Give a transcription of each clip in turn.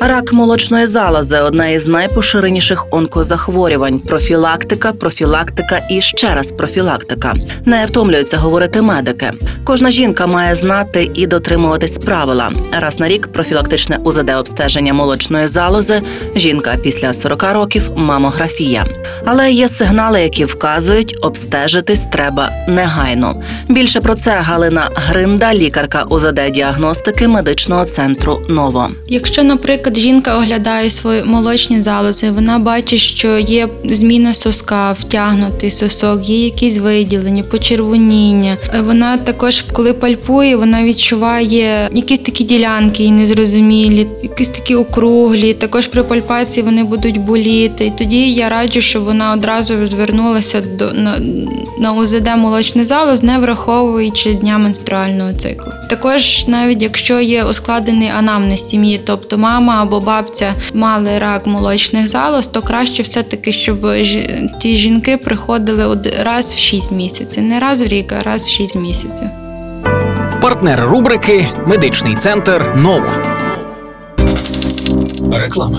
Рак молочної залози одне із найпоширеніших онкозахворювань. Профілактика, профілактика і ще раз профілактика. Не втомлюються говорити медики. Кожна жінка має знати і дотримуватись правила. Раз на рік профілактичне УЗД обстеження молочної залози. Жінка після 40 років мамографія. Але є сигнали, які вказують, обстежитись треба негайно. Більше про це Галина Гринда, лікарка УЗД діагностики медичного центру Ново. Якщо, наприклад, жінка оглядає свої молочні залози, вона бачить, що є зміна соска, втягнутий сосок, є якісь виділення, почервоніння. Е, Вона також, коли пальпує, вона відчуває якісь такі ділянки і незрозумілі, якісь такі округлі. Також при пальпації вони будуть боліти. І тоді я раджу, щоб вона одразу звернулася до на, на УЗД молочний залоз, не враховуючи дня менструального циклу. Також, навіть якщо є ускладений анамнез сім'ї, тобто мама або бабця мали рак молочних залоз, то краще все-таки, щоб ті жінки приходили раз в 6 місяців, не раз в рік, а раз в 6 місяців. Партнер рубрики Медичний центр Нова. Реклама.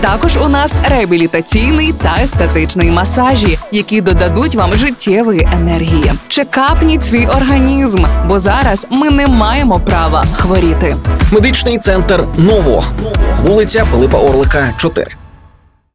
Також у нас реабілітаційний та естетичний масажі, які додадуть вам життєвої енергії. Чекапніть свій організм, бо зараз ми не маємо права хворіти. Медичний центр Ново, вулиця Пилипа Орлика, 4.